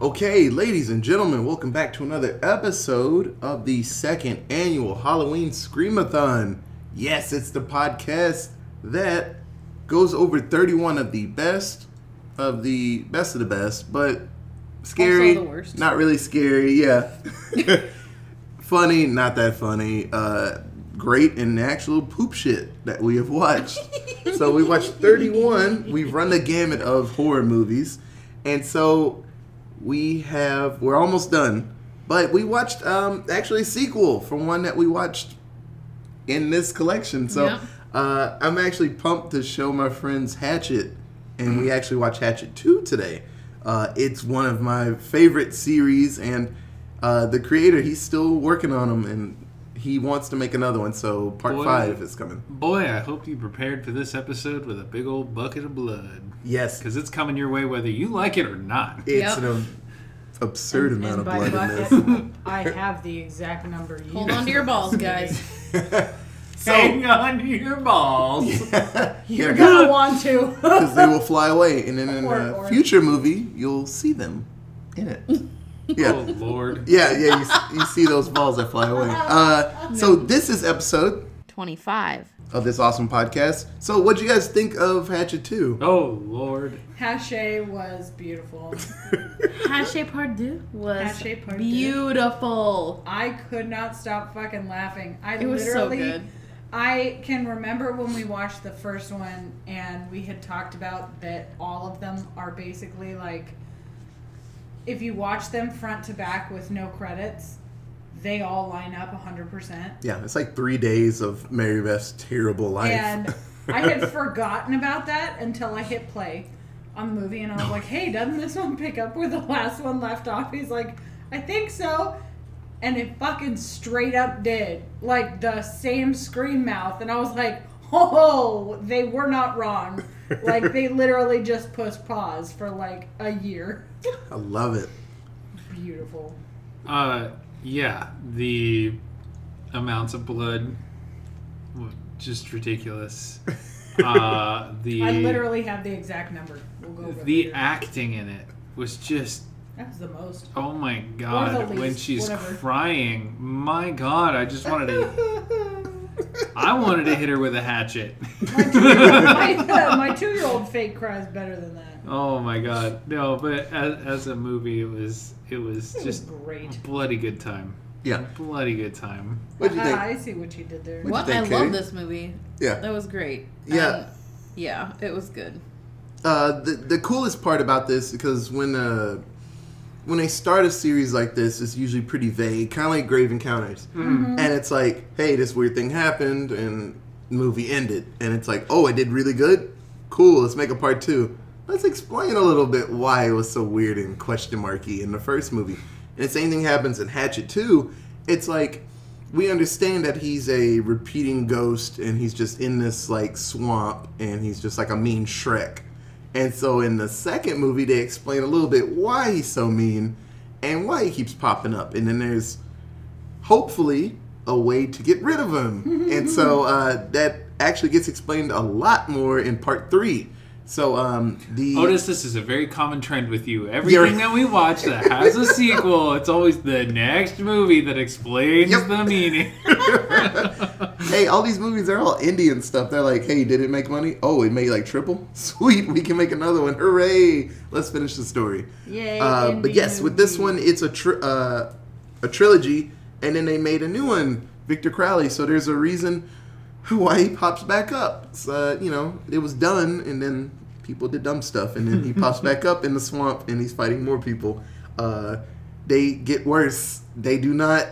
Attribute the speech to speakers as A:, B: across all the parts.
A: Okay, ladies and gentlemen, welcome back to another episode of the second annual Halloween Screamathon. Yes, it's the podcast that goes over 31 of the best of the best of the best, but scary,
B: Also the worst.
A: not really scary, yeah. funny, not that funny. Uh, great and actual poop shit that we have watched. so we watched 31. We've run the gamut of horror movies. And so we have we're almost done. But we watched um actually a sequel from one that we watched in this collection. So uh, I'm actually pumped to show my friends Hatchet, and we actually watched Hatchet 2 today. Uh, it's one of my favorite series, and uh, the creator, he's still working on them, and he wants to make another one, so part
C: Boy.
A: 5 is coming.
C: Boy, I hope you prepared for this episode with a big old bucket of blood.
A: Yes,
C: Because it's coming your way whether you like it or not.
A: it's
B: Yep.
A: an um, absurd
D: And-
A: amount
D: and
A: of
D: by
A: blood in this.
D: I have the exact number. You
B: Hold on to your balls, guys.
A: so,
C: Hang on to your balls.
D: You're gonna want to.
A: because they will fly away, and then in
D: Or-
A: a
D: or-
A: future movie, you'll see them in it. Yeah.
C: Oh, Lord.
A: Yeah, yeah, you, you see those balls that fly away. Uh, so this is episode
B: 25.
A: of this awesome podcast. So what'd you guys think of Hatchet 2?
C: Oh, Lord.
D: Hache was beautiful.
B: Hache Pardue was
D: Hache Pardue.
B: beautiful.
D: I could not stop fucking laughing. I
B: It was so
D: literally,
B: good.
D: I can remember when we watched the first one and we had talked about that all of them are basically like if you watch them front to back with no credits, they all line up 100%.
A: Yeah, it's like three days of Mary Beth's terrible life.
D: And I had forgotten about that until I hit play on the movie, and I was like, "Hey, doesn't this one pick up where the last one left off?" He's like, "I think so," and it fucking straight up did, like the same scream mouth, and I was like, "Oh, they were not wrong." like they literally just pushed pause for like a year.
A: I love it.
D: Beautiful.
C: Uh, yeah, the amounts of blood were just ridiculous. Uh, the
D: I literally have the exact number. We'll go over
C: the
D: later.
C: acting in it was just
D: That was the most.
C: oh my god
D: the
C: when she's
D: whatever.
C: crying my god i just wanted to i wanted to hit her with a hatchet
D: my, uh, two-year-old fake cries better than that.
C: oh my god no but as, as a movie it was it was
D: It was
C: just
D: great.
C: bloody good time
A: Yeah.
C: bloody good time
A: What'd you think?
D: I see what you did there.
A: What'd
B: What?
A: you
B: I
A: think,
B: love this movie.
A: Yeah.
B: That was great.
A: Yeah.
B: Um, yeah, it was good.
A: Uh, the the coolest part about this because when uh when they start a series like this, it's usually pretty vague, kind of like Grave Encounters,
D: Mm-hmm.
A: and it's like, hey, this weird thing happened, and movie ended, and it's like, oh, it did really good, cool, let's make a part two. Let's explain a little bit why it was so weird and question marky in the first movie. And the same thing happens in Hatchet 2. It's like we understand that he's a repeating ghost and he's just in this like swamp and he's just like a mean Shrek. And so in the second movie they explain a little bit why he's so mean and why he keeps popping up. And then there's hopefully a way to get rid of him. and so uh, that actually gets explained a lot more in part three. So um, the
C: Otis, this is a very common trend with you. Everything that we watch that has a sequel, it's always the next movie that explains
A: Yep.
C: the meaning.
A: hey, all these movies are all Indian stuff. They're like, hey, did it make money? Oh, it made like triple. Sweet, we can make another one. Hooray! Let's finish the story.
D: Yay!
A: Uh, but
D: Indian
A: yes, with this one, it's a tr- uh, a trilogy, and then they made a new one, Victor Crowley. So there's a reason why he pops back up. It's, uh, you know, it was done, and then people did dumb stuff, and then he pops back up in the swamp, and he's fighting more people. Uh, they get worse. They do not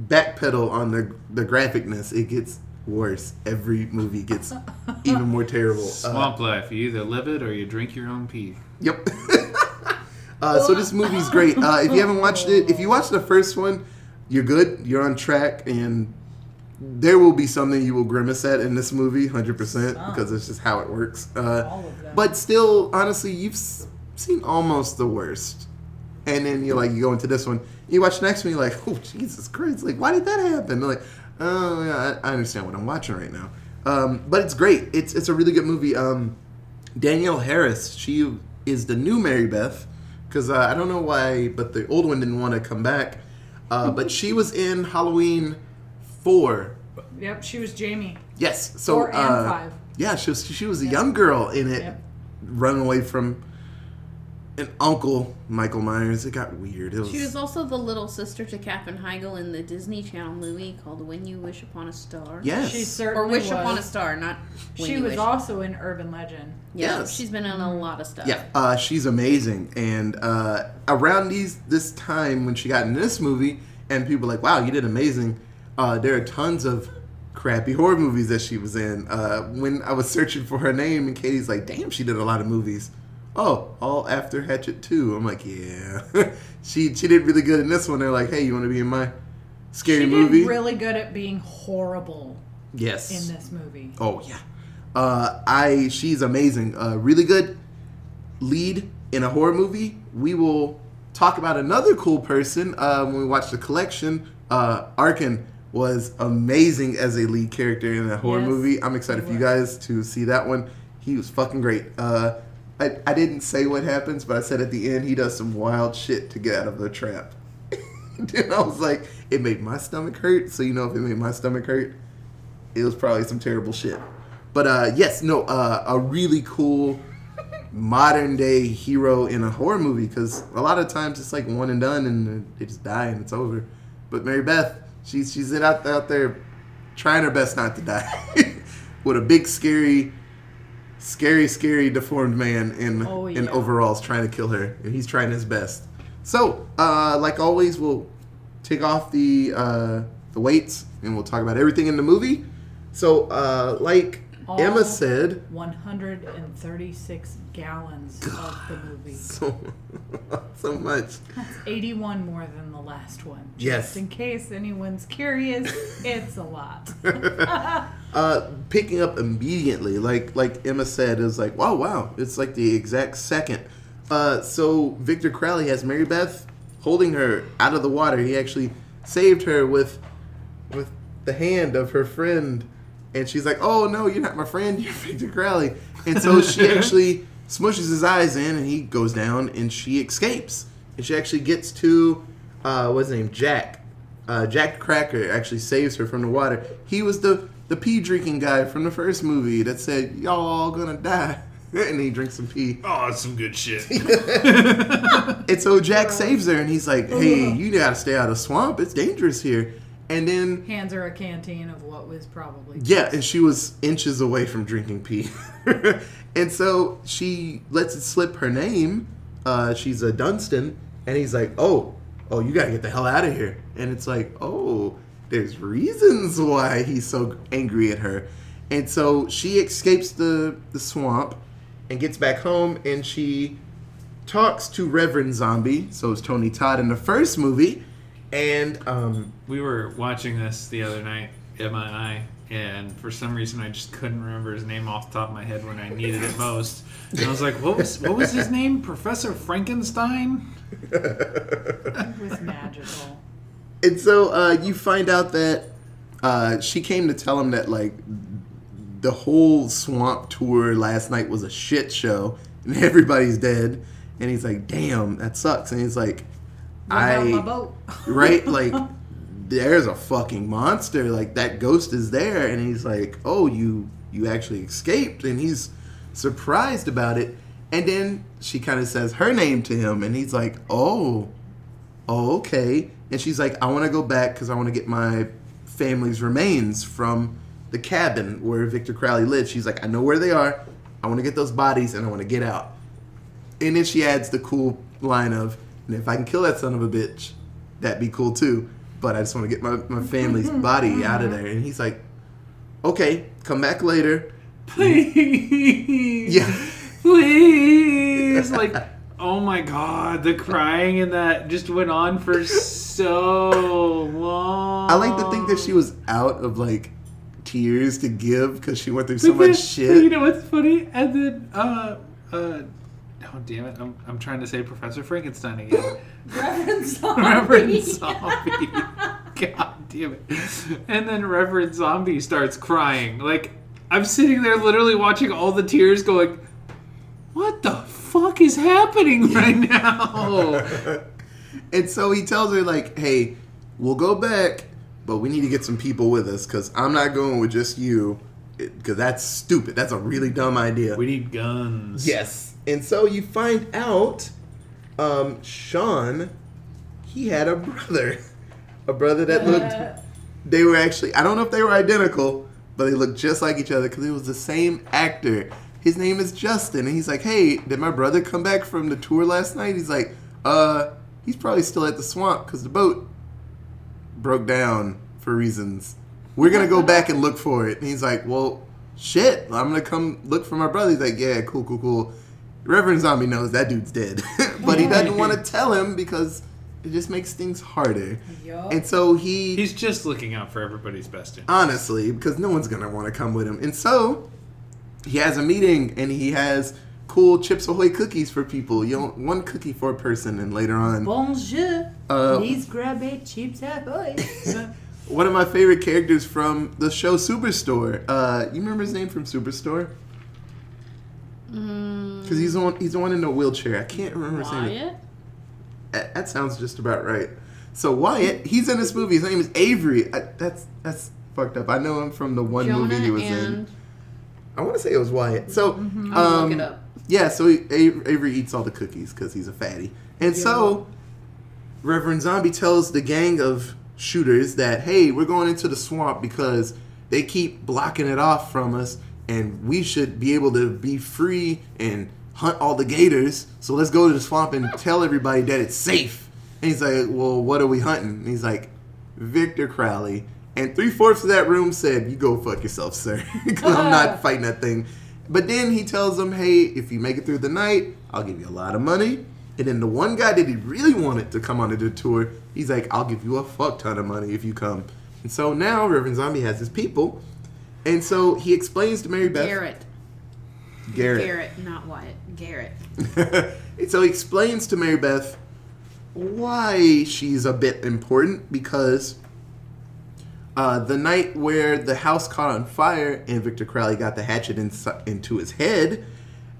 A: backpedal on the the graphicness. It gets worse. Every movie gets even more terrible. Uh,
C: Swamp life. You either live it or you drink your own pee.
A: Yep. uh, so this movie's great. Uh, if you haven't watched it, if you watch the first one, you're good. You're on track, and there will be something you will grimace at in this movie, hundred percent, because it's just how it works. Uh,
D: All of them.
A: but still, honestly, you've seen almost the worst, and then you're like, you go into this one, you watch the next one, you're like, oh Jesus Christ, like why did that happen? They're like, oh yeah, I, I understand what I'm watching right now. Um, but it's great. It's it's a really good movie. Um, Danielle Harris, she is the new Mary Beth, because uh, I don't know why, but the old one didn't want to come back. Uh, but she was in Halloween four.
D: Yep, she was Jamie.
A: Yes, so
D: Four and
A: uh,
D: five.
A: Yeah, she was she was a young girl in it,
D: Yep.
A: running away from an uncle Michael Myers. It got weird. It was,
B: She was also the little sister to Katherine Heigl in the Disney Channel movie called When You Wish Upon a Star.
A: yes,
D: She
B: Or Wish
D: was.
B: Upon a Star, not When
D: She
B: You
D: was
B: Wish.
D: also in Urban Legend.
B: yeah,
A: Yes.
B: she's been in a lot of stuff.
A: Yeah, uh, she's amazing. And uh, around these this time when she got in this movie, and people were like, "Wow, you did amazing." Uh, there are tons of crappy horror movies that she was in. Uh, when I was searching for her name, and Katie's like, "Damn, she did a lot of movies." Oh, all after Hatchet Two. I'm like, yeah, she she did really good in this one. They're like, "Hey, you want to be in my scary
D: She
A: movie?"
D: really good at being horrible
A: yes.
D: in this movie.
A: Oh yeah, uh, I she's amazing. Uh, really good lead in a horror movie. We will talk about another cool person uh, when we watch the collection. Uh, Arkin was amazing as a lead character in a horror
D: Yes,
A: movie. I'm excited for you guys to see that one. He was fucking great. Uh, I, I didn't say what happens, but I said at the end he does some wild shit to get out of the trap. and I was like, it made my stomach hurt. So you know, if it made my stomach hurt, it was probably some terrible shit. But uh, yes, no, uh, a really cool modern day hero in a horror movie because a lot of times it's like one and done and they just die and it's over. But Mary Beth, she's she's out out there trying her best not to die with a big scary, scary, scary deformed man in
D: Oh,
A: in overalls trying to kill her and he's trying his best. So, uh, like always, we'll take off the uh, the weights and we'll talk about everything in the movie. So, uh, like
D: All-
A: Emma said,
D: 136 gallons of the movie.
A: so so much.
D: That's 81 more than the last one. Just
A: Yes.
D: in case anyone's curious, it's a lot.
A: Uh, picking up immediately, like like Emma said, is like, wow, wow, it's like the exact second. Uh, so Victor Crowley has Mary Beth holding her out of the water. He actually saved her with with the hand of her friend, and she's like, "Oh no, you're not my friend. You're Victor Crowley." And so she actually smushes his eyes in, and he goes down, and she escapes, and she actually gets to uh, what's his name, Jack. Uh, Jack Cracker actually saves her from the water. He was the the pee drinking guy from the first movie that said, "Y'all all gonna die," and he drinks some pee.
C: Oh, it's some good shit.
A: And so Jack saves her, and he's like, "Hey, you gotta stay out of the swamp. It's dangerous here." And then
D: Hands her a canteen of what was probably.
A: Yeah, and she was inches away from drinking pee. and so she lets it slip her name. Uh, she's a Dunstan. And he's like, oh, oh, you got to get the hell out of here. And it's like, oh, there's reasons why he's so angry at her. And so she escapes the, the swamp and gets back home and she talks to Reverend Zombie. So it's Tony Todd in the first movie. And um,
C: we were watching this the other night, Emma and I, and for some reason I just couldn't remember his name off the top of my head when I needed it most. And I was like, "What was what was his name? Professor Frankenstein?"
D: It was magical.
A: And so uh, you find out that uh, she came to tell him that like the whole swamp tour last night was a shit show and everybody's dead. And he's like, "Damn, that sucks." And he's like,
D: What about my
A: "I
D: boat?
A: right like there's a fucking monster like that ghost is there." And he's like, "Oh, you you actually escaped." And he's surprised about it. And then she kind of says her name to him, and he's like, "Oh." oh, okay. And she's like, I want to go back because I want to get my family's remains from the cabin where Victor Crowley lives. She's like, I know where they are. I want to get those bodies and I want to get out. And then she adds the cool line of, and if I can kill that son of a bitch, that'd be cool too. But I just want to get my, my family's body out of there. And he's like, okay, come back later.
C: Please,
A: Yeah.
C: please, like. Oh my god, the crying in that just went on for so long.
A: I like to think that she was out of like tears to give because she went through so much shit.
C: You know what's funny? And then, uh, uh, oh damn it, I'm, I'm trying to say Professor Frankenstein again.
D: Reverend Zombie.
C: Reverend Zombie. God damn it. And then Reverend Zombie starts crying. Like, I'm sitting there literally watching all the tears going, what the fuck is happening right now?
A: And so he tells her like, "Hey, we'll go back, but we need to get some people with us because I'm not going with just you, because that's stupid. That's a really dumb idea."
C: we need guns.
A: Yes. And so you find out, um, Sean, he had a brother, a brother that looked. They were actually. I don't know if they were identical, but they looked just like each other because it was the same actor. His name is Justin, and he's like, "Hey, did my brother come back from the tour last night?" He's like, "Uh, he's probably still at the swamp because the boat broke down for reasons. We're gonna go back and look for it." And he's like, "Well, shit, I'm gonna come look for my brother." He's like, "Yeah, cool, cool, cool." Reverend Zombie knows that dude's dead, but he doesn't want to tell him because it just makes things harder.
D: Yup.
A: And so he
C: He's just looking out for everybody's best interest.
A: honestly, because no one's gonna want to come with him. And so he has a meeting and he has cool Chips Ahoy cookies for people. You know, one cookie for a person, and later on,
D: Bonjour.
A: Uh,
D: Please grab a chips ahoy.
A: one of my favorite characters from the show Superstore. Uh, you remember his name from Superstore?
B: Mm,
A: Because he's the one. He's the one in the wheelchair. I can't remember his name.
B: Wyatt?
A: That, that sounds just about right. So Wyatt, he's in this movie. His name is Avery. I, that's that's fucked up. I know him from the one
B: Jonah
A: movie he was in. I want to say it was Wyatt. So
B: I'll
A: um,
B: look it up.
A: Yeah, so he, Avery eats all the cookies because he's a fatty. And so Reverend Zombie tells the gang of shooters that, hey, we're going into the swamp because they keep blocking it off from us and we should be able to be free and hunt all the gators. So let's go to the swamp and tell everybody that it's safe. And he's like, well, what are we hunting? And he's like, Victor Crowley. And three fourths of that room said, you go fuck yourself, sir. Because I'm not fighting that thing. But then he tells them, hey, if you make it through the night, I'll give you a lot of money. And then the one guy that he really wanted to come on the tour, he's like, I'll give you a fuck ton of money if you come. And so now Reverend Zombie has his people. And so he explains to Mary Beth.
B: Garrett.
A: Garrett.
B: Garrett, not Wyatt. Garrett.
A: and so he explains to Mary Beth why she's a bit important because uh, the night where the house caught on fire and Victor Crowley got the hatchet insi- into his head,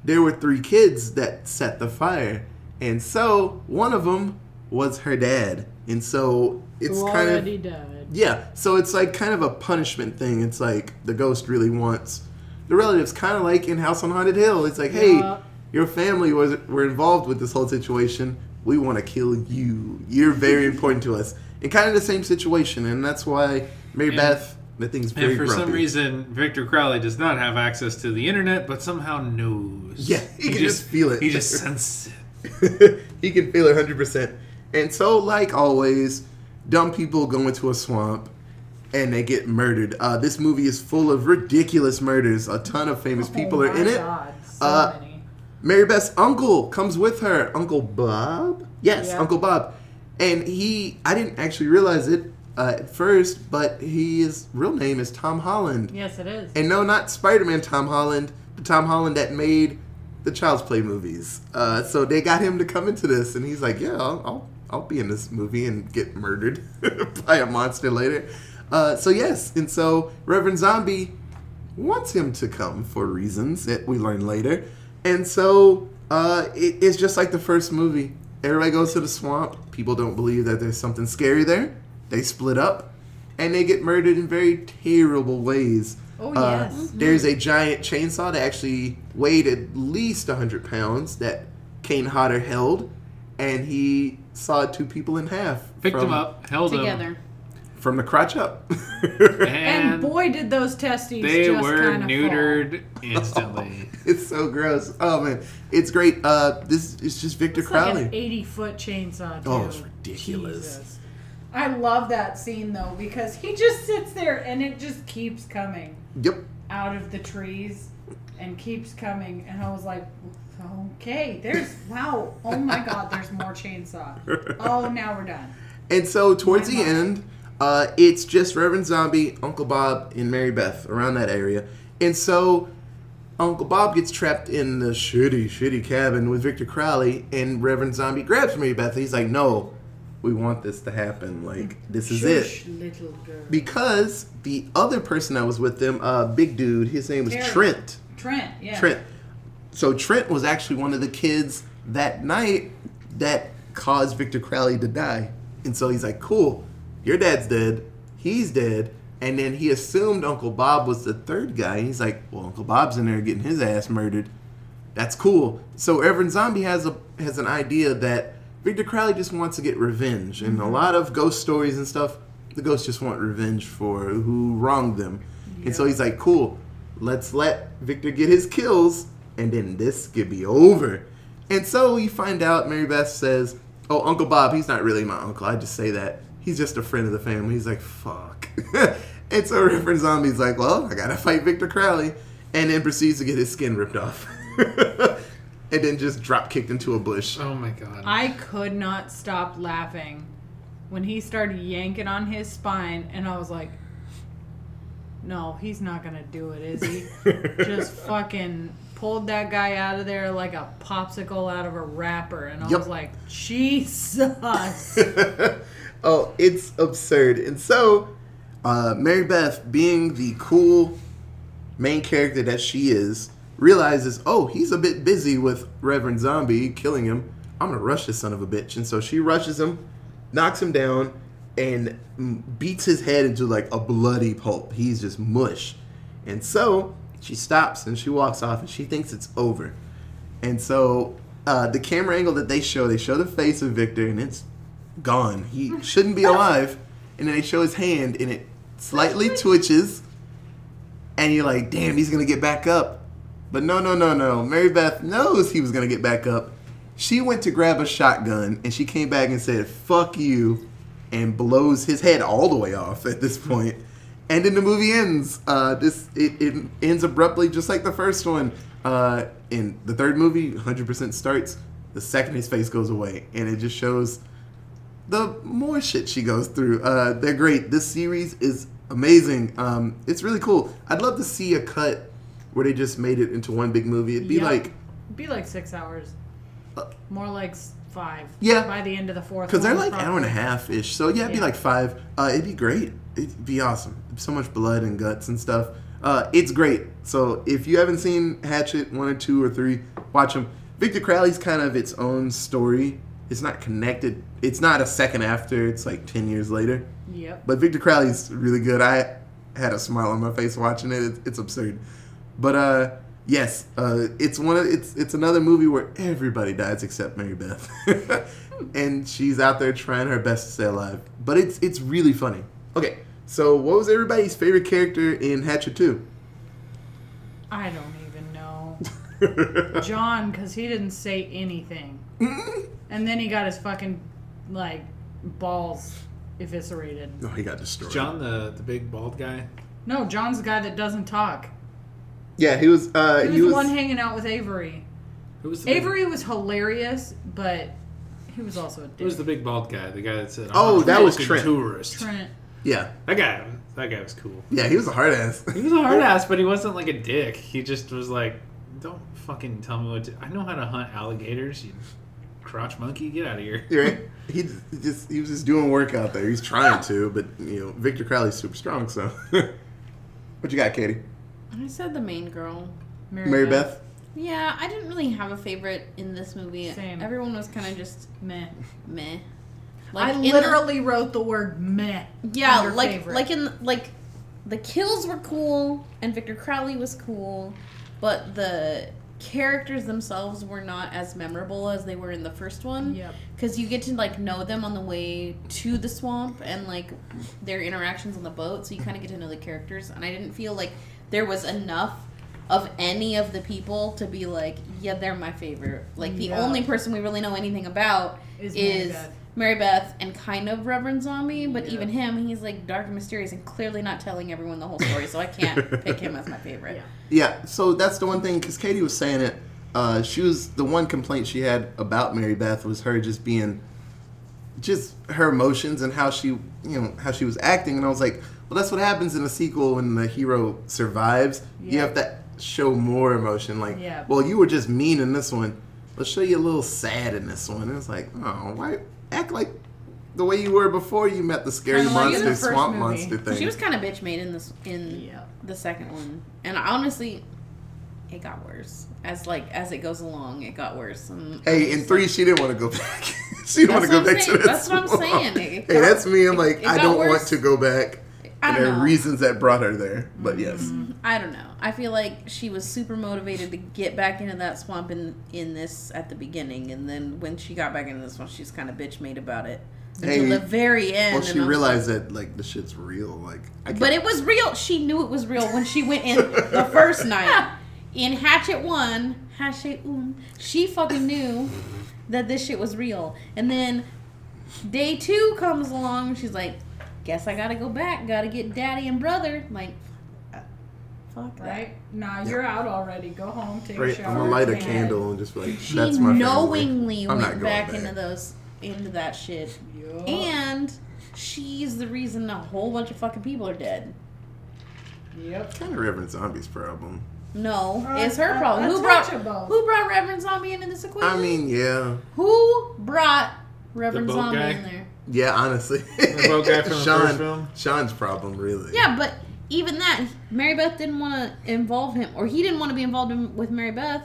A: there were three kids that set the fire. And so one of them was her dad. And so it's kind of
D: Already died.
A: yeah, so it's like kind of a punishment thing. It's like the ghost really wants the relatives, kind of like in House on Haunted Hill. It's like, hey,
D: Yeah.
A: your family was were involved with this whole situation. We want to kill you. You're very important to us. And kind of the same situation, and that's why Mary
C: And-
A: Beth, the thing's very
C: And for
A: grumpy.
C: some reason, Victor Crowley does not have access to the internet, but somehow knows.
A: Yeah, he can just feel it.
C: He just senses it.
A: he can feel it 100%. And so, like always, dumb people go into a swamp and they get murdered. Uh, this movie is full of ridiculous murders. A ton of famous people
D: oh
A: are in it.
D: God, so
A: Uh,
D: many.
A: Mary Beth's uncle comes with her. Uncle Bob? Yes,
D: Yeah.
A: Uncle Bob. And he, I didn't actually realize it uh, at first, but his real name is Tom Holland.
D: Yes, it is.
A: And no, not Spider Man Tom Holland, the Tom Holland that made the Child's Play movies. Uh, so they got him to come into this, and he's like, Yeah, I'll, I'll, I'll be in this movie and get murdered by a monster later. Uh, so, yes, and so Reverend Zombie wants him to come for reasons that we learn later. And so uh, it, it's just like the first movie. Everybody goes to the swamp. People don't believe that there's something scary there. They split up and they get murdered in very terrible ways.
D: Oh,
A: Uh,
D: yes.
A: There's a giant chainsaw that actually weighed at least 100 pounds that Kane Hodder held, and he sawed two people in half.
C: Picked
A: from,
C: him up, held
B: Together.
C: him,
A: From the crotch up.
C: and,
D: and boy, did those testes
C: they
D: just
C: were
D: kind of
C: neutered instantly.
A: it's so gross. Oh, man. It's great. Uh, this is just Victor
D: It's like
A: Crowley.
D: an 80 foot chainsaw, too.
A: Oh, it's ridiculous.
D: Jesus. I love that scene, though, because he just sits there and it just keeps coming
A: Yep.
D: out of the trees and keeps coming. And I was like, okay, there's, wow, oh my God, there's more chainsaw. Oh, now we're done.
A: And so towards
D: My
A: the end, uh, it's just Reverend Zombie, Uncle Bob, and Mary Beth around that area. And so Uncle Bob gets trapped in the shitty, shitty cabin with Victor Crowley, and Reverend Zombie grabs Mary Beth. He's like, "No, we want this to happen. Like this is
D: Shush,
A: it." Because the other person that was with them, uh, big dude, his name was. Trent.
D: Trent, yeah.
A: Trent. So Trent was actually one of the kids that night that caused Victor Crowley to die. And so he's like, cool, your dad's dead, he's dead. And then he assumed Uncle Bob was the third guy. He's like, well, Uncle Bob's in there getting his ass murdered. That's cool. So Reverend Zombie has a has an idea that Victor Crowley just wants to get revenge. And a mm-hmm. lot of ghost stories and stuff, the ghosts just want revenge for who wronged them. And so he's like, cool, let's let Victor get his kills, and then this could be over. And so you find out Mary Beth says, Oh, Uncle Bob, he's not really my uncle. I just say that. He's just a friend of the family. He's like, fuck. and so Reverend Zombie's like, Well, I gotta fight Victor Crowley. And then proceeds to get his skin ripped off. and then just drop kicked into a bush.
C: Oh my god.
D: I could not stop laughing when he started yanking on his spine, and I was like, "No, he's not gonna do it, is he?" Just fucking pulled that guy out of there like a popsicle out of a wrapper, and I
A: Yep.
D: was like, "Jesus!"
A: oh, it's absurd. And so, uh, Mary Beth, being the cool main character that she is, realizes, oh, he's a bit busy with Reverend Zombie killing him. I'm gonna rush this son of a bitch. And so she rushes him, knocks him down, and beats his head into like a bloody pulp. He's just mush. And so she stops and she walks off and she thinks it's over. And so uh, the camera angle that they show, they show the face of Victor and it's gone. He shouldn't be alive. And then they show his hand and it slightly twitches. And you're like, damn, he's to get back up. But no, no, no, no. Mary Beth knows he was going to get back up. She went to grab a shotgun and she came back and said, fuck you. And blows his head all the way off at this point. And then the movie ends. Uh, this it, it ends abruptly, just like the first one. Uh, in the third movie, 100% starts. The second his face goes away, and it just shows the more shit she goes through. Uh, they're great. This series is amazing. Um, it's really cool. I'd love to see a cut where they just made it into one big movie. It'd be like
D: Be like six hours,
A: Uh,
D: more like five.
A: Yeah.
D: by the end of the fourth.
A: because they're like hour and a half ish. So yeah, it'd be like five. Uh, it'd be great. It'd be awesome. So much blood and guts and stuff. Uh, it's great. So if you haven't seen Hatchet one or two or three, watch them. Victor Crowley's kind of its own story. It's not connected. It's not a second after. It's like ten years later.
D: Yep.
A: But Victor Crowley's really good. I had a smile on my face watching it. It's, it's absurd. But uh, yes, uh, it's one of it's it's another movie where everybody dies except Mary Beth, and she's out there trying her best to stay alive. But it's it's really funny. Okay, so what was everybody's favorite character in Hatchet Two?
D: I don't even know. John, because he didn't say anything. and then he got his fucking, like, balls eviscerated.
A: Oh, he got destroyed.
C: John, the the big bald guy.
D: No, John's the guy that doesn't talk.
A: Yeah, he was. Uh,
D: He was,
A: he
D: the
A: was.
D: one hanging out with Avery.
C: Who was the big-
D: Avery was hilarious, but he was also a Dick.
C: Who was the big bald guy? The guy that said,
A: Oh,
C: "I'm
A: that was
C: fucking
A: Trent.
C: Tourist.
D: Trent.
A: yeah,
C: That guy. That guy was cool.
A: yeah, he was a hard ass.
C: He was a hard ass, but he wasn't like a dick. He just was like, "Don't fucking tell me what to. I know how to hunt alligators. You crotch monkey, get out of here."
A: You're right. He just he was just doing work out there. He's trying to, but you know, Victor Crowley's super strong. So, what you got, Katie?
B: I said the main girl.
A: Mary Beth.
B: Yeah, I didn't really have a favorite in this movie.
D: Same.
B: Everyone was kind of just
D: Meh.
B: meh.
D: I
B: in the-
D: literally wrote the word meh.
B: yeah, like
D: favorite.
B: like in like the kills were cool and Victor Crowley was cool, but the characters themselves were not as memorable as they were in the first one.
D: Yep.
B: because you get to like know them on the way to the swamp and like their interactions on the boat so you kind of get to know the characters and i didn't feel like there was enough of any of the people to be like yeah they're my favorite like the
D: Yeah.
B: only person we really know anything about
D: Is
B: is,
D: Mary Beth.
B: And kind of Reverend Zombie, but
D: Yeah.
B: even him, he's like dark and mysterious and clearly not telling everyone the whole story, so I can't pick him as my favorite.
D: Yeah.
A: Yeah, so that's the one thing because Katie was saying it. Uh, she was the one complaint she had about Mary Beth was her just being, just her emotions and how she, you know, how she was acting, and I was like, well, that's what happens in a sequel when the hero survives. You have to show more emotion. Like,
D: Yeah.
A: well, you were just mean in this one. Let's show you a little sad in this one. And it's like, oh, why act like the way you were before you met the scary
D: Kinda like
A: monster,
D: the
A: swamp
D: movie.
A: monster thing.
B: She was kind of bitch made in this in
D: Yeah.
B: the second one, and honestly, it got worse as like as it goes along. It got worse. And
A: Hey, in three, she didn't want to go back. she didn't want to
B: That's
A: go
B: what I'm
A: back to
B: saying.
A: this.
B: That's what I'm saying. It
A: Hey, that's me. I'm like,
B: it
A: I don't want to go back.
B: I
A: And
B: don't
A: there are reasons that brought her there. But yes.
B: Mm, I don't know. I feel like she was super motivated to get back into that swamp in in this at the beginning, and then when she got back into this one, she's kind of bitch made about it until
A: Hey,
B: the very end.
A: Well, she
B: and I was
A: realized that like the shit's real. Like, I
B: like- but it was real. She knew it was real when she went in the first night in Hatchet One. Hatchet One. She fucking knew that this shit was real, and then day two comes along. She's like, "Guess I gotta go back. Gotta get daddy and brother." Like, uh, fuck that.
D: Right? Nah, you're out already. Go home, take a shower.
A: I'm gonna light a
D: and-
A: candle and just like,
B: She
A: that's my
B: knowingly
A: I'm not
B: went
A: going
B: back,
A: back.
B: into those into that shit,
D: Yup.
B: and she's the reason a whole bunch of fucking people are dead.
D: Yep.
A: kind of Reverend Zombie's problem.
B: No,
D: Uh,
B: it's her
D: uh,
B: problem. Who brought
D: touch of
B: who brought Reverend Zombie into this equation?
A: I mean, yeah,
B: who brought Reverend Zombie
C: guy?
B: in there?
A: Yeah. Honestly,
C: The boat guy from the
A: Sean,
C: first film?
A: Sean's problem, really.
B: Yeah, but even that, Mary Beth didn't want to involve him, or he didn't want to be involved in, with Mary Beth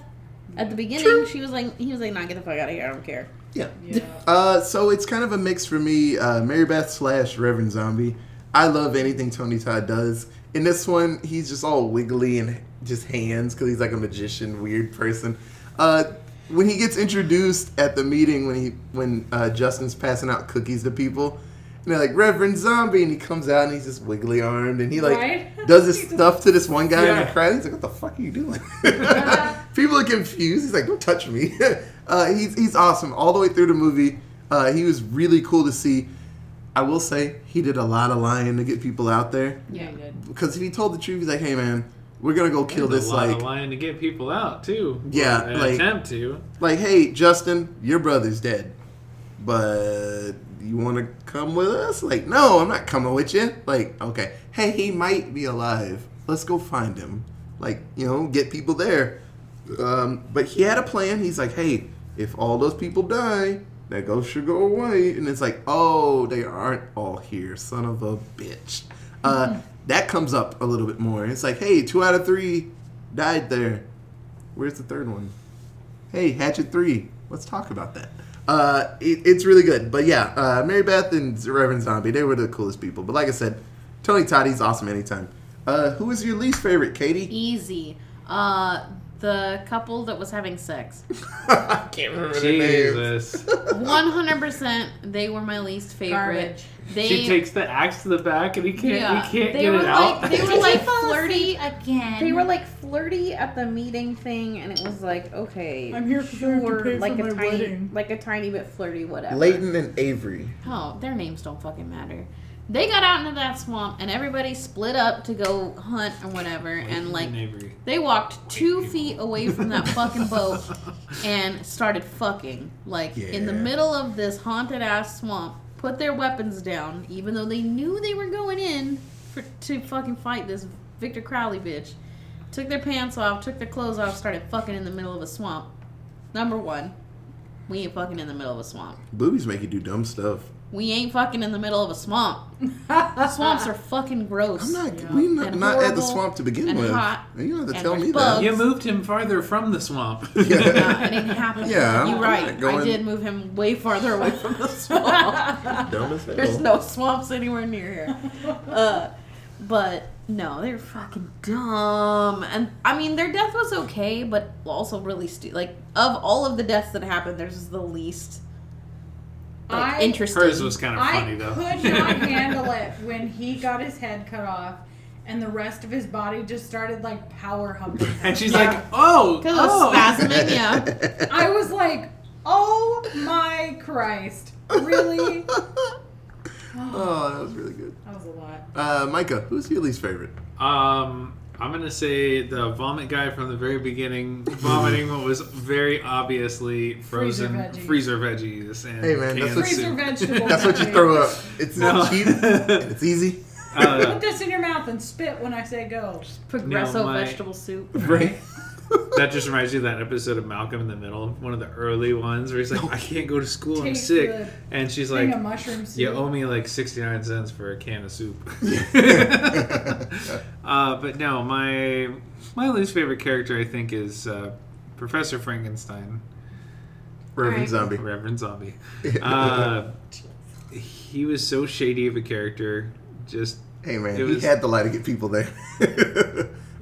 B: at the beginning.
A: True.
B: She was like, he was like, "Nah, get the fuck out of here. I don't care."
A: yeah.
D: Yeah.
A: Uh, so it's kind of a mix for me. Uh, Mary Beth slash Reverend Zombie. I love anything Tony Todd does. In this one, he's just all wiggly and just hands because he's like a magician, weird person. Uh, when he gets introduced at the meeting, when he when uh, Justin's passing out cookies to people, and they're like Reverend Zombie, and he comes out and he's just wiggly armed, and he like
D: Right?
A: does this stuff to this one guy in the crowd. He's like, "What the fuck are you doing?" People are confused. He's like, "Don't touch me." uh, he's he's awesome all the way through the movie. Uh, he was really cool to see. I will say he did a lot of lying to get people out there
B: Yeah.
A: because if he told the truth, he's like, "Hey man, we're gonna go kill
C: There's
A: this
C: a lot
A: like
C: of lying to get people out too.
A: Yeah,
C: Or
A: like-
C: attempt to.
A: like hey Justin, your brother's dead, but you want to come with us? Like, no, I'm not coming with you. Like, okay, hey, he might be alive. Let's go find him. Like, you know, get people there. Um, but he had a plan. He's like, hey, if all those people die, that ghost should go away. And it's like, oh, they aren't all here, son of a bitch. Uh, that comes up a little bit more. It's like, hey, two out of three died there. Where's the third one? Hey, Hatchet 3. Let's talk about that. Uh, it, it's really good. But yeah, uh, Mary Beth and Reverend Zombie, they were the coolest people. But like I said, Tony Toddy's awesome anytime. Uh, who is your least favorite, Katie?
B: Easy. Uh, the couple that was having sex.
A: I can't remember their names.
B: One hundred percent, they were my least favorite.
D: Garbage.
B: They,
C: she takes the axe to the back and he can't
B: Yeah,
C: he can't
B: they
C: get
B: were
C: it
B: like-
C: out.
B: they were like flirty.
E: again.
B: They were like flirty at the meeting thing, and it was like, okay,
D: I'm here I have to
B: sure,
D: pay
B: like
D: for
B: a
D: my
B: tiny,
D: wedding.
B: like a tiny bit flirty, whatever.
A: Layton and Avery.
B: Oh, their names don't fucking matter. They got out into that swamp, and everybody split up to go hunt or whatever, and like
C: Avery.
B: they walked two feet away from that fucking boat and started fucking like in the middle of this haunted ass swamp. Put their weapons down, even though they knew they were going in for to fucking fight this Victor Crowley bitch. Took their pants off, took their clothes off, started fucking in the middle of a swamp. Number one, we ain't fucking in the middle of a swamp.
A: Boobies make you do dumb stuff.
B: We ain't fucking in the middle of a swamp. Swamps are fucking gross.
A: I'm not.
D: Yeah.
A: We not, not at the swamp to begin
B: and
A: with.
B: hot
A: you don't have to tell me
B: bugs.
A: that.
C: You moved him farther from the swamp.
B: Nah, it didn't happen.
A: Yeah,
B: you're
A: I'm
B: right. I did move him way farther away from the swamp.
A: Dumb as hell.
B: There's no swamps anywhere near here. Uh, but no, they're fucking dumb. And I mean, their death was okay, but also really stu- like of all of the deaths that happened, theirs is the least like,
D: I-
B: interesting.
C: Hers was kind of
D: I
C: funny though.
D: could not handle it when he got his head cut off and the rest of his body just started like power humping. him.
C: and she's
B: Yeah.
C: like, "Oh,
B: because
C: oh.
B: spasming. Yeah.
D: I was like, oh my Christ. Really?
A: oh, that was really good.
D: That was a lot.
A: Uh, Micah, who's your least favorite?
C: Um, I'm gonna say the vomit guy from the very beginning, vomiting what was very obviously
D: Freezer
C: frozen
D: veggies.
C: freezer veggies and
A: Hey, man, that's what-
D: Freezer
C: soup.
D: vegetable.
A: That's what you throw up. It's
C: No.
A: cheap. and It's easy.
C: Uh,
D: Put this in your mouth and spit when I say go.
B: Progresso
C: No, my-
B: vegetable soup.
A: Right.
C: That just reminds me of that episode of Malcolm in the Middle, one of the early ones where he's like, I can't go to school, I'm
D: Take
C: sick.
D: the
C: And she's
D: Thing
C: like,
D: of mushroom soup.
C: You owe me like 69 cents for a can of soup. uh, but no, my my least favorite character, I think, is uh, Professor Frankenstein,
A: Reverend
B: Right.
A: Zombie.
C: Reverend Zombie. Uh, he was so shady of a character. Just
A: Hey man,
C: It
A: he had to lie to get people there.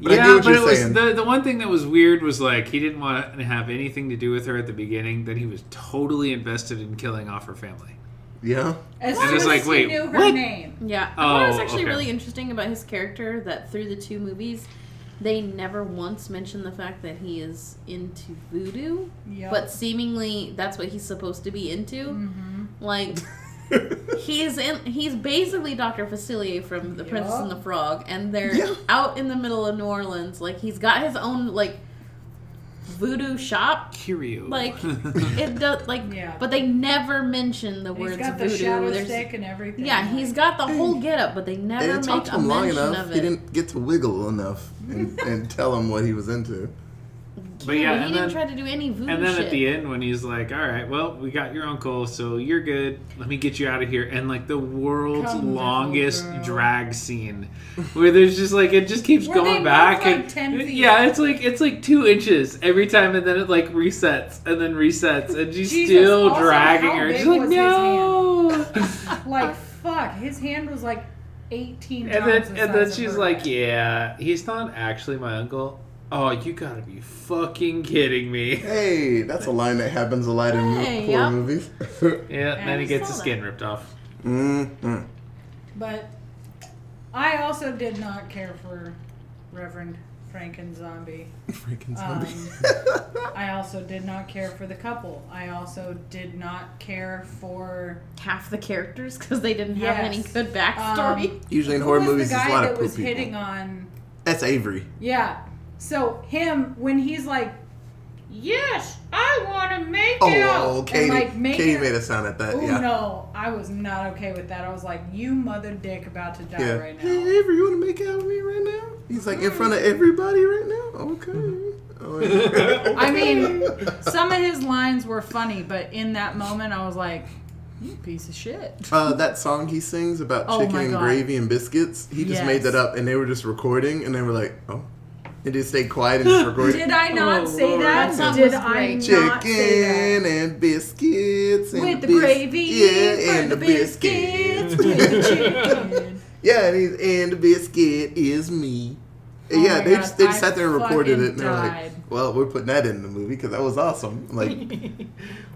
A: But I
C: yeah,
A: what
C: but
A: you're
C: it was the the one thing that was weird was like he didn't want to have anything to do with her at the beginning. Then he was totally invested in killing off her family.
A: yeah.
D: As
C: And
D: soon
C: it's
D: as
C: like,
D: he
C: wait,
D: knew her
C: what?
D: name.
B: Yeah, I thought it was
C: Oh,
B: actually
C: okay.
B: really interesting about his character that through the two movies, they never once mentioned the fact that he is into voodoo,
D: Yep.
B: but seemingly that's what he's supposed to be into.
D: Mhm.
B: Like he's in, he's basically Doctor Facilier from The Princess and the Frog, and they're
A: Yeah.
B: out in the middle of New Orleans. Like he's got his own like voodoo shop.
C: Curio.
B: Like it does like,
D: Yeah.
B: but they never mention the
D: He's
B: words he's
D: got the
B: voodoo.
D: shadow
B: There's-
D: stick and everything.
B: yeah, he's got the whole getup, but they
A: They
B: never
A: didn't talk
B: make
A: to
B: a
A: him long
B: mention
A: enough.
B: of
A: He didn't get to wiggle enough and, and tell him what he was into.
C: But yeah,
B: he
C: and
B: didn't
C: then-
B: try to do any voodoo
C: And then
B: shit.
C: at the end, when he's like, "All right, well, we got your uncle, so you're good. Let me get you out of here." And like the world's
D: Come,
C: longest drag scene, where there's just like it just keeps
D: Where
C: going back
D: like,
C: and
D: 10 feet.
C: yeah, it's like it's like two inches every time, and then it like resets and then resets, and she's
D: Jesus,
C: still
D: also,
C: dragging her. She's like, "No."
D: like fuck. His hand was like eighteen.
C: and then and then she's like, "Yeah, he's not actually my uncle." Oh, you gotta be fucking kidding me!
A: Hey, that's a line that happens a lot in
B: Hey,
A: horror
B: yep.
A: movies.
C: Yeah, and then he
B: I
C: gets
B: saw
C: his
B: that.
C: skin ripped off.
A: mm-hmm.
D: But I also did not care for Reverend Franken Zombie.
A: Freaking
D: Um,
A: zombie.
D: I also did not care for the couple. I also did not care for
B: half the characters because they didn't have any good backstory.
D: Um,
A: Usually in
D: who
A: horror
D: was
A: movies,
D: the
A: there's
D: guy
A: a lot
D: that
A: of poop
D: was
A: people.
D: hitting on.
A: That's Avery.
D: Yeah. So him when he's like, "Yes, I want to make
A: Oh,
D: out,"
A: oh,
D: and,
A: Katie.
D: like, make
A: Katie made a sound at that.
D: Oh
A: yeah.
D: no, I was not okay with that. I was like, "You mother dick, about to die
A: Yeah.
D: right
A: Hey,
D: now."
A: Avery, you want to make out with me right now? He's like in front of everybody right now. Okay. Oh, yeah.
D: I mean, some of his lines were funny, but in that moment, I was like, "You piece of shit."
A: Uh, that song he sings about
D: Oh
A: chicken and gravy and biscuits, he just
D: Yes.
A: made that up, and they were just recording, and they were like, "Oh," and just stayed quiet and just recorded.
D: Did I not
C: Oh,
D: say
C: Lord.
D: that?
B: That
D: Did
B: was
D: I
B: great.
D: not say that?
A: Chicken and biscuits and
D: With the
A: bis-
D: gravy,
A: yeah, and
D: the
A: the
D: biscuits,
A: biscuits.
D: with the chicken.
A: yeah, and, he's, and the biscuit is me.
D: Oh
A: yeah, they
D: God,
A: just they just
D: I
A: sat there and recorded it, and they were like,
D: died.
A: "Well, we're putting that in the movie because that was awesome." Like,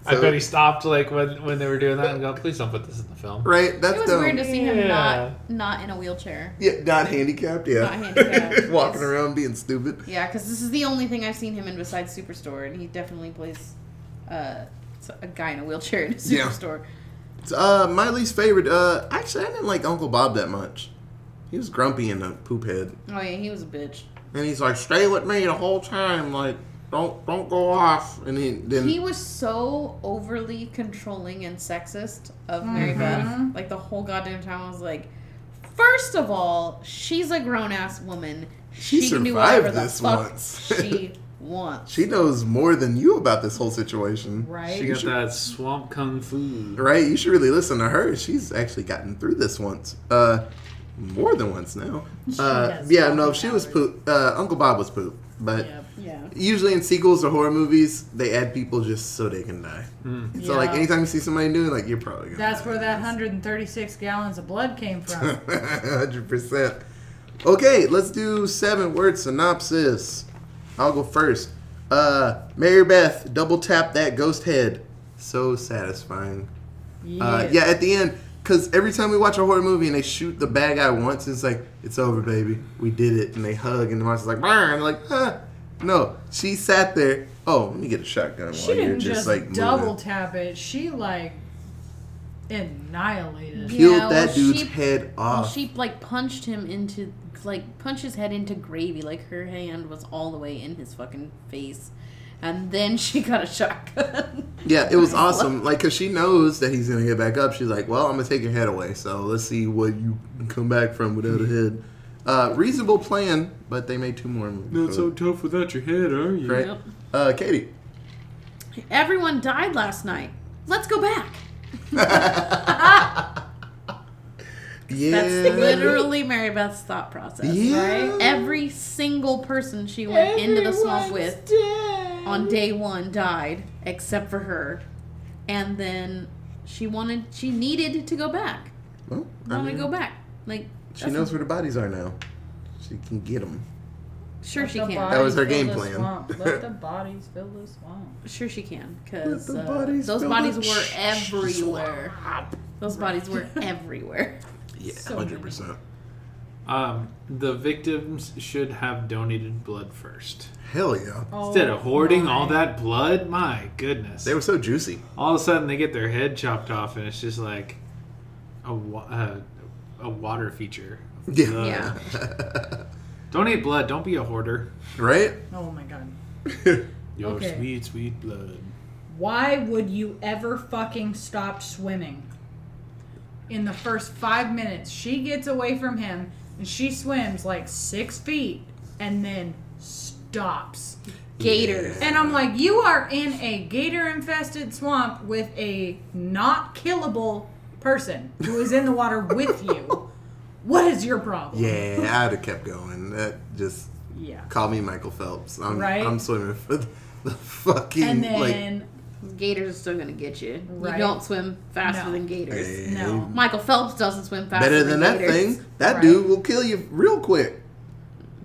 C: I
A: So-
C: bet he stopped like when when they were doing that and go, please don't put this in the film.
A: right? That's
B: it was
A: dumb.
B: weird to see him
C: Yeah.
B: not not in a wheelchair.
A: Yeah, not handicapped. Yeah,
B: Not handicapped,
A: walking
B: yes.
A: around being stupid.
B: Yeah, because this is the only thing I've seen him in besides Superstore, and he definitely plays uh, a guy in a wheelchair in a
A: Yeah.
B: Superstore.
A: Uh, my least favorite. Uh, actually, I didn't like Uncle Bob that much. He was grumpy and a poop head,
B: Oh yeah, he was a bitch.
A: and he's like, "Stay with me the whole time, like, don't don't go off." And he then
B: He was so overly controlling and sexist of Mary
D: Mhm.
B: Beth. Like the whole goddamn time, I was like, first of all, she's a grown ass woman.
A: She
B: can do
A: survived
B: whatever the
A: this
B: fuck
A: once.
B: she wants.
A: she knows more than you about this whole situation,
D: Right?
C: She got that swamp kung fu.
A: right? You should really listen to her. She's actually gotten through this once, uh, more than once now. Uh, yeah, no, she was
D: powers.
A: poop. Uh, Uncle Bob was poop, but.
D: Yep.
B: yeah.
A: Usually in sequels or horror movies, they add people just so they can die.
C: Mm.
A: So like anytime you see somebody doing, like you're probably gonna.
D: That's where that 136 gallons of blood came from.
A: Hundred percent. Okay, let's do seven word synopsis. I'll go first. Uh, Mary Beth double tap that ghost head. So satisfying. Uh, yeah, at the end, because every time we watch a horror movie and they shoot the bad guy once, it's like it's over, baby. We did it, and they hug, and the monster's like, "Burn!" Like, huh? No, she sat there. Oh, let me get a shotgun
D: She
A: while you're
D: didn't
A: just,
D: just
A: like
D: double
A: moving.
D: tap it. She like annihilated.
B: Yeah.
A: Killed
B: well,
A: that dude's
B: she-
A: head
B: Well,
A: off.
B: she like punched him into like punched his head into gravy. Like her hand was all the way in his fucking face, and then she got a shotgun.
A: Yeah, it was awesome. Like, cause she knows that he's gonna get back up. She's like, "Well, I'm gonna take your head away. So let's see what you come back from without a head." Uh, reasonable plan, but they made two more movies.
C: Not so tough without your head, are you?
A: right.
B: Yep.
A: Uh, Katie.
B: Everyone died last night. Let's go back.
A: Yeah.
B: That's literally Mary Beth's thought process.
A: Yeah.
B: Every single person she went into the swamp with
D: dead.
B: On day one died, except for her. And then she wanted, she needed to go back.
A: Well, I
B: Wanted
A: mean,
B: to go back. Like,
A: She
B: that's-
A: knows where the bodies are now. She can get them.
B: Sure,
D: Let
B: she
D: the
B: can.
A: That was her game plan.
D: swamp. Let the bodies fill the swamp.
B: Sure, she can. Because uh,
A: bodies
B: those bodies
A: the
B: were
A: sh-
B: everywhere. Those bodies were everywhere.
A: Yeah,
D: So
A: hundred percent.
C: Um, the victims should have donated blood first.
A: Hell yeah.
C: Instead of hoarding
D: my.
C: all that blood, my goodness.
A: They were so juicy.
C: all of a sudden, they get their head chopped off, and it's just like a, wa- uh, a water feature.
A: Yeah.
C: blood.
B: Yeah.
C: Donate blood. Don't be a hoarder.
A: right?
D: Oh my god.
C: Your
D: Okay.
C: sweet, sweet blood.
D: Why would you ever fucking stop swimming? In the first five minutes, she gets away from him and she swims like six feet and then stops.
B: Gators.
D: And I'm like, you are in a gator infested swamp with a not killable person who is in the water with you. What is your problem?
A: Yeah, I'd have kept going. That just
D: Yeah.
A: call me Michael Phelps. I'm
D: Right?
A: I'm swimming for the, the fucking
D: And
A: like
D: then,
B: Gators are still gonna get you.
D: Right.
B: You don't swim faster
D: No.
B: than gators.
A: hey,
D: no.
B: Michael Phelps doesn't swim faster
A: better than that
B: gators.
A: thing. That
D: Right.
A: dude will kill you real quick.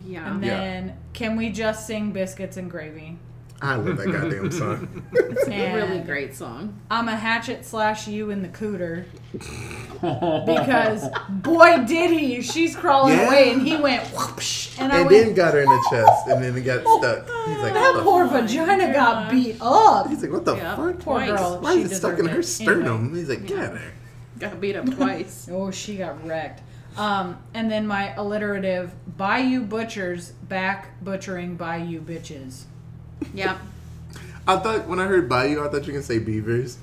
B: Yeah.
D: and
A: Yeah.
D: then, can we just sing biscuits and gravy?
A: I love that goddamn song.
B: It's a really great song.
D: I'm a hatchet slash you in the cooter because boy did he she's crawling
A: Yeah.
D: away and he went whoopsh and I
A: and
D: went
A: then got her in the chest, and then it got stuck. He's like,
D: that
A: what
D: poor vagina got beat up.
A: He's like, what the
B: Yeah.
A: fuck?
D: Poor
B: Twice.
D: girl.
A: Why
D: she
A: is it stuck in her
D: it.
A: sternum?
D: Anyway.
A: He's like, get her.
B: Got beat up twice.
D: Oh, she got wrecked. Um, and then my alliterative Bayou Butchers back butchering Bayou bitches.
B: Yep.
A: I thought when I heard Bayou, I thought you were gonna say beavers.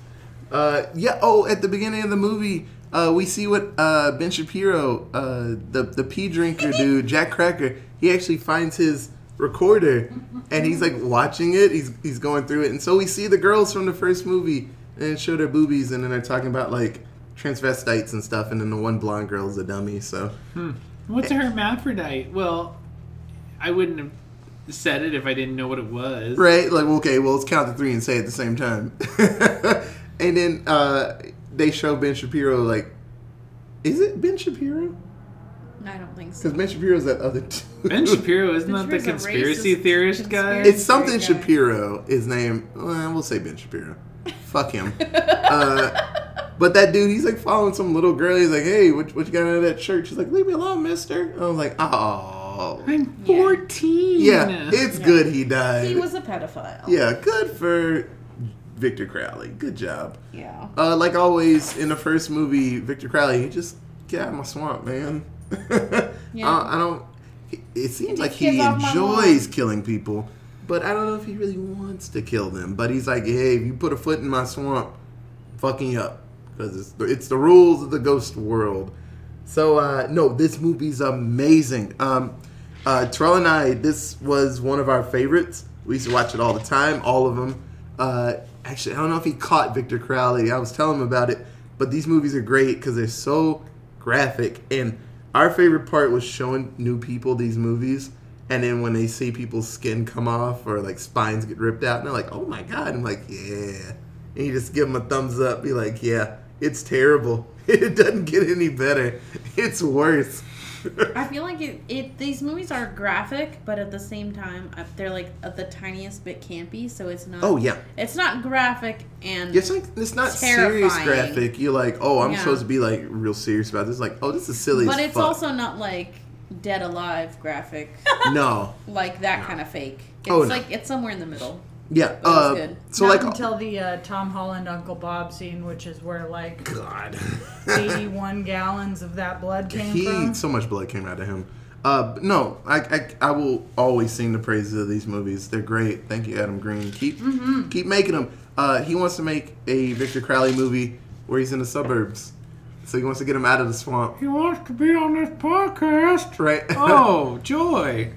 A: Uh, yeah. Oh, at the beginning of the movie, uh, we see what uh, Ben Shapiro, uh, the the pea drinker dude, Jack Cracker. He actually finds his recorder, and he's like watching it. He's he's going through it, and so we see the girls from the first movie, and show their boobies, and then they're talking about like transvestites and stuff, and then the one blonde girl is a dummy. So
C: What's a hermaphrodite? Well, I wouldn't have said it if I didn't know what it was.
A: Right? Like, okay, well, let's count to three and say it at the same time. and then uh, they show Ben Shapiro, like, is it Ben Shapiro?
B: I don't think so.
A: Because Ben Shapiro's that other dude.
C: Ben Shapiro, isn't
B: Ben
C: that the
B: Shapiro's a
C: conspiracy
B: racist
C: theorist guy?
A: It's something
D: Guy.
A: Shapiro. His name, well, we'll say Ben Shapiro. Fuck him. uh, but that dude, he's like following some little girl. He's like, hey, what, what you got out of that shirt? She's like, leave me alone, mister. I was like, oh.
C: I'm 14.
A: Yeah, it's good he died.
B: He was a pedophile.
A: yeah, good for Victor Crowley. Good job.
B: Yeah.
A: Uh, like always in the first movie, Victor Crowley, he just get out of my swamp, man.
B: Yeah.
A: I, I don't. It seems like he
B: Get off my
A: enjoys killing people, but I don't know if he really wants to kill them. But he's like, hey, if you put a foot in my swamp, fucking up because it's the, it's the rules of the ghost world. So uh, no, this movie's amazing. Um, uh, Terrell and I, this was one of our favorites. We used to watch it all the time, all of them. Uh, actually, I don't know if he caught Victor Crowley. I was telling him about it, but these movies are great because they're so graphic. And our favorite part was showing new people these movies, and then when they see people's skin come off or like spines get ripped out, and they're like, "Oh my god!" I'm like, "Yeah," and you just give them a thumbs up, be like, "Yeah, it's terrible. It doesn't get any better. It's worse."
B: I feel like it, it. These movies are graphic, but at the same time, uh, they're like uh, the tiniest bit campy. So it's not.
A: oh yeah.
B: It's not graphic and.
A: It's like it's not serious graphic. You're like, oh, I'm
B: Yeah.
A: supposed to be like real serious about this. Like, oh, this is silly.
B: but
A: as
B: it's
A: fuck.
B: also not like Dead Alive graphic,
A: no,
B: like that kind of fake. It's
A: Oh, no.
B: like it's somewhere in the middle.
A: Yeah.
B: was
A: Uh,
B: good.
A: so
D: Not
A: like,
D: until the uh, Tom Holland Uncle Bob scene, which is where like
A: God,
D: 81 gallons of that blood came
A: he
D: from.
A: so much blood came out of him. Uh, no, I, I I will always sing the praises of these movies. They're great. Thank you, Adam Green. Keep keep making them. Uh, he wants to make a Victor Crowley movie where he's in the suburbs. So he wants to get him out of the swamp,
C: He wants to be on this podcast.
A: right?
C: Oh, joy.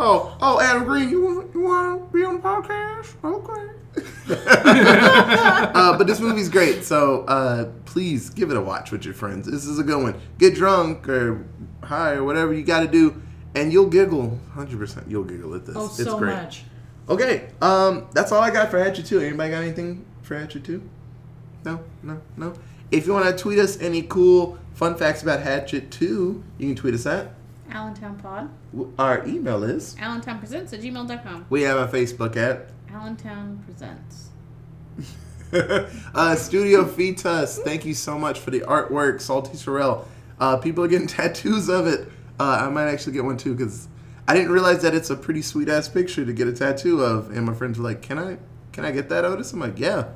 A: Oh, oh, Adam Green, you want you want to be on the podcast? Okay. uh, but this movie's great, so uh, please give it a watch with your friends. This is a good one. Get drunk or high or whatever you got to do, and you'll giggle. Hundred percent, you'll giggle at this.
D: Oh,
A: it's
D: so
A: great.
D: much.
A: Okay, um, that's all I got for Hatchet 2. Anybody got anything for Hatchet 2? No, no, no. If you want to tweet us any cool fun facts about Hatchet 2, you can tweet us at.
B: Allentown Pod.
A: Our email is.
B: Allentown Presents at gmail.com.
A: We have a Facebook at.
B: Allentown Presents.
A: uh, Studio Fetus, thank you so much for the artwork, Salty Sorrel. Uh, people are getting tattoos of it. Uh, I might actually get one too because I didn't realize that it's a pretty sweet ass picture to get a tattoo of. And my friends were like, "Can I, can I get that, Otis?" I'm like, "Yeah."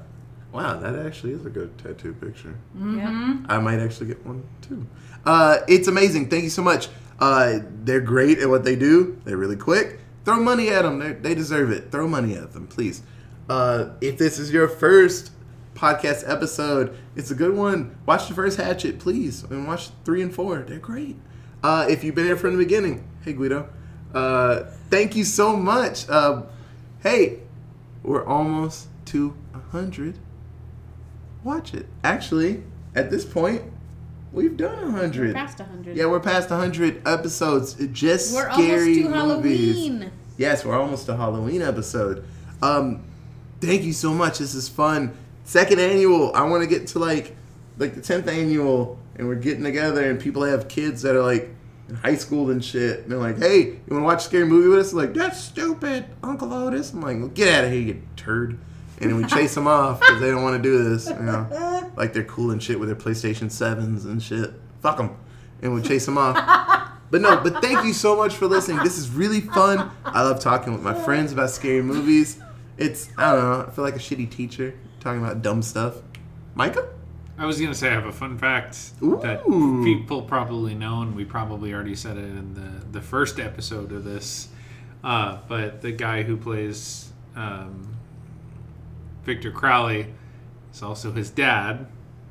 A: Wow, that actually is a good tattoo picture.
B: Yeah.
A: I might actually get one too. Uh, it's amazing. Thank you so much. Uh, they're great at what they do. They're really quick. Throw money at them. They're, they deserve it. Throw money at them, please. Uh, if this is your first podcast episode, it's a good one. Watch the first Hatchet, please, and watch three and four. They're great. Uh, if you've been here from the beginning, hey Guido, uh, thank you so much. Uh, hey, we're almost to a hundred watch it. Actually, at this point, we've done a
B: We're
A: hundred.
B: past 100.
A: Yeah, we're past a hundred episodes. Just
B: We're almost
A: scary
B: to
A: movies.
B: Halloween.
A: Yes, we're almost to Halloween episode. Um, thank you so much. This is fun. Second annual. I want to get to like like the tenth annual, and we're getting together, and people have kids that are like in high school and shit. And they're like, "Hey, you want to watch a scary movie with us?" like, that's stupid, Uncle Otis. I'm like, well, "Get out of here, you turd!" And we chase them off because they don't want to do this. You know, like they're cool and shit with their PlayStation sevens and shit. Fuck them, and we chase them off. But no, but thank you so much for listening. This is really fun. I love talking with my friends about scary movies. It's I don't know. I feel like a shitty teacher talking about dumb stuff. Micah?
C: I was gonna say I have a fun fact that people probably know, and we probably already said it in the the first episode of this. Uh, but the guy who plays um, Victor Crowley is also his dad.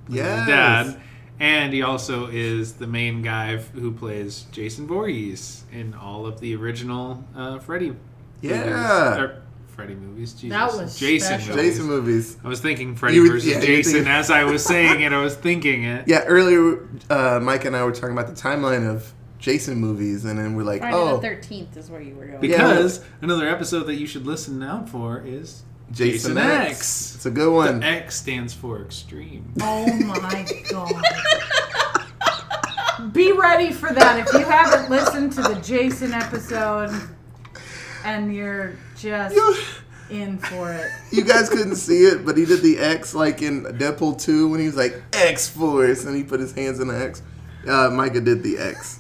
C: His dad, and he also is the main guy f- who plays Jason Voorhees in all of the original uh, Freddy.
A: Yeah.
C: movies. Or Freddy movies. Jesus.
D: That was
C: Jason.
D: special.
C: Movies.
A: Jason movies.
C: I was thinking Freddy
A: You were-
C: versus
A: yeah,
C: Jason
A: thinking-
C: as I was saying it. I was thinking it.
A: Yeah, earlier uh, Mike and I were talking about the timeline of Jason movies, and then we're like,
B: Friday
A: oh,
B: the 13th is where you were going.
C: Because another episode that you should listen out for is
A: Jason,
C: Jason
A: X.
C: X.
A: It's a good one.
C: The X stands for extreme.
D: Oh my god. Be ready for that if you haven't listened to the Jason episode and you're just
A: You-
D: in for it.
A: You guys couldn't see it, but he did the X like in Deadpool 2 when he was like X Force and he put his hands in the X. Uh, Micah did the X.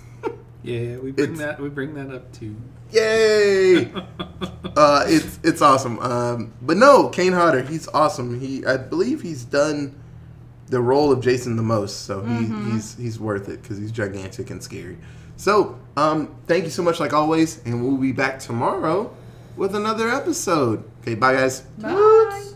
C: Yeah, we bring
A: It's-
C: that we bring that up too.
A: Yay! uh, it's it's awesome. Um, but no, Kane Hodder, he's awesome. He I believe he's done the role of Jason the most, so he, he's he's worth it because he's gigantic and scary. So um, thank you so much, like always, and we'll be back tomorrow with another episode. Okay, bye guys.
D: Bye.